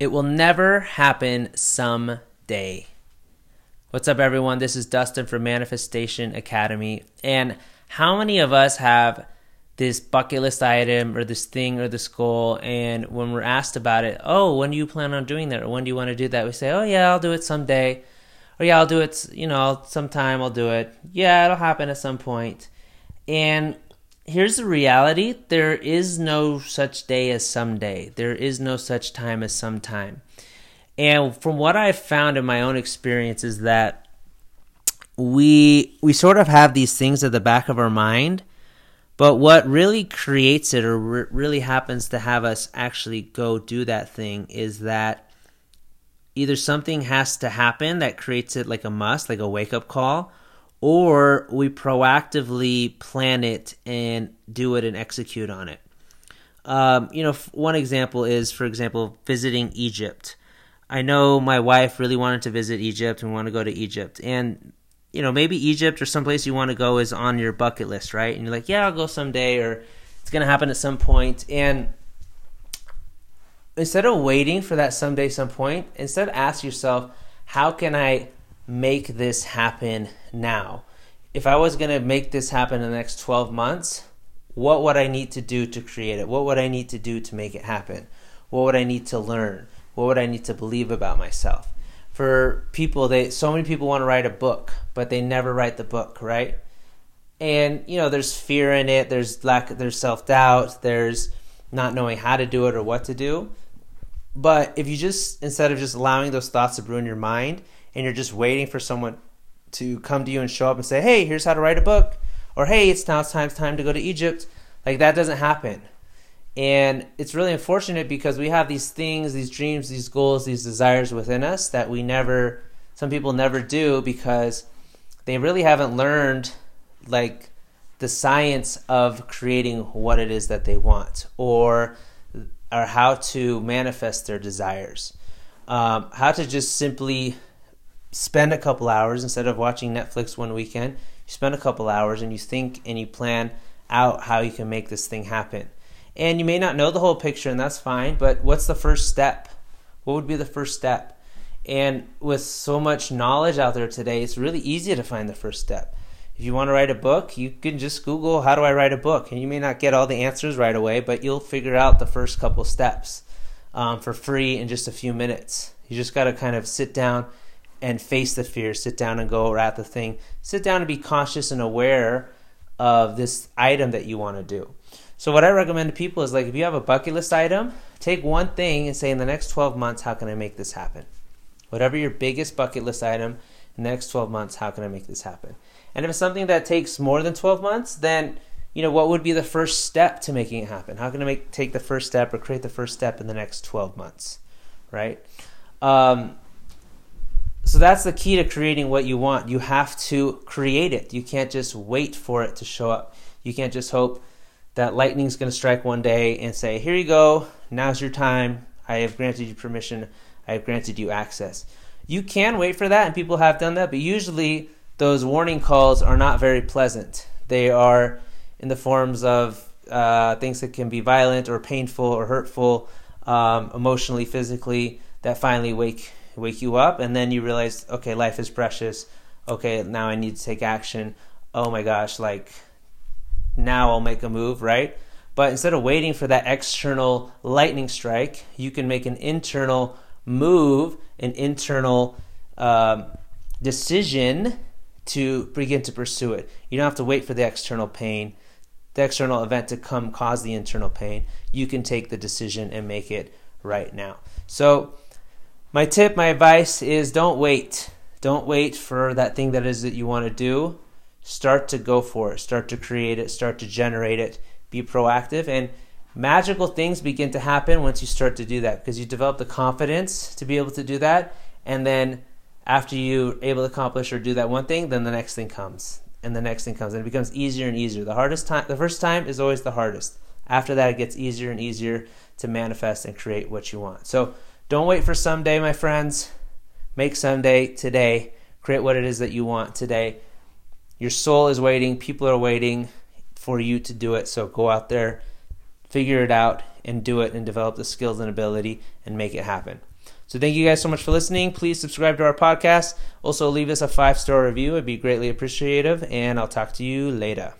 It will never happen someday. What's up, everyone? This is Dustin from Manifestation Academy. And how many of us have this bucket list item or this thing or this goal? And when we're asked about it, oh, when do you plan on doing that? Or when do you want to do that? We say, oh, yeah, I'll do it someday. Or yeah, I'll do it, you know, sometime I'll do it. Yeah, it'll happen at some point. And here's the reality there is no such day as someday, there is no such time as sometime. And from what I've found in my own experience is that we we sort of have these things at the back of our mind, but what really creates it or re- really happens to have us actually go do that thing is that either something has to happen that creates it like a must, like a wake up call, or we proactively plan it and do it and execute on it. Um, you know, one example is, for example, visiting Egypt. I know my wife really wanted to visit Egypt and want to go to Egypt. And, you know, maybe Egypt or someplace you want to go is on your bucket list, right? And you're like, yeah, I'll go someday or it's going to happen at some point. And instead of waiting for that someday, some point, instead ask yourself, how can I make this happen now? If I was going to make this happen in the next 12 months, what would I need to do to create it? What would I need to do to make it happen? What would I need to learn? What would I need to believe about myself? For people, they so many people want to write a book, but they never write the book, right? And you know, there's fear in it. There's lack. There's self doubt. There's not knowing how to do it or what to do. But if you just instead of just allowing those thoughts to ruin your mind, and you're just waiting for someone to come to you and show up and say, "Hey, here's how to write a book," or "Hey, it's now it's time time to go to Egypt," like that doesn't happen. And it's really unfortunate because we have these things, these dreams, these goals, these desires within us that we never, some people never do because they really haven't learned like the science of creating what it is that they want or or how to manifest their desires. Um, how to just simply spend a couple hours instead of watching Netflix one weekend. You spend a couple hours and you think and you plan out how you can make this thing happen. And you may not know the whole picture, and that's fine, but what's the first step? What would be the first step? And with so much knowledge out there today, it's really easy to find the first step. If you want to write a book, you can just Google, How do I write a book? And you may not get all the answers right away, but you'll figure out the first couple steps um, for free in just a few minutes. You just got to kind of sit down and face the fear, sit down and go at the thing, sit down and be conscious and aware of this item that you want to do. So what I recommend to people is like if you have a bucket list item, take one thing and say in the next 12 months how can I make this happen? Whatever your biggest bucket list item in the next 12 months, how can I make this happen? And if it's something that takes more than 12 months, then you know what would be the first step to making it happen? How can I make take the first step or create the first step in the next 12 months, right? Um, so that's the key to creating what you want. You have to create it. You can't just wait for it to show up. You can't just hope that lightning's going to strike one day and say, Here you go, now's your time. I have granted you permission, I have granted you access. You can wait for that, and people have done that, but usually those warning calls are not very pleasant. They are in the forms of uh, things that can be violent or painful or hurtful, um, emotionally, physically, that finally wake wake you up, and then you realize, okay, life is precious. Okay, now I need to take action. Oh my gosh, like now I'll make a move, right? But instead of waiting for that external lightning strike, you can make an internal move, an internal um, decision to begin to pursue it. You don't have to wait for the external pain, the external event to come cause the internal pain. You can take the decision and make it right now. So, my tip, my advice is don't wait. Don't wait for that thing that is that you want to do start to go for it, start to create it, start to generate it, be proactive. And magical things begin to happen once you start to do that because you develop the confidence to be able to do that. And then after you're able to accomplish or do that one thing, then the next thing comes. And the next thing comes. And it becomes easier and easier. The hardest time, the first time is always the hardest. After that, it gets easier and easier to manifest and create what you want. So don't wait for someday, my friends. Make someday today. Create what it is that you want today your soul is waiting, people are waiting for you to do it. So go out there, figure it out, and do it and develop the skills and ability and make it happen. So thank you guys so much for listening. Please subscribe to our podcast. Also leave us a five star review. It'd be greatly appreciative. And I'll talk to you later.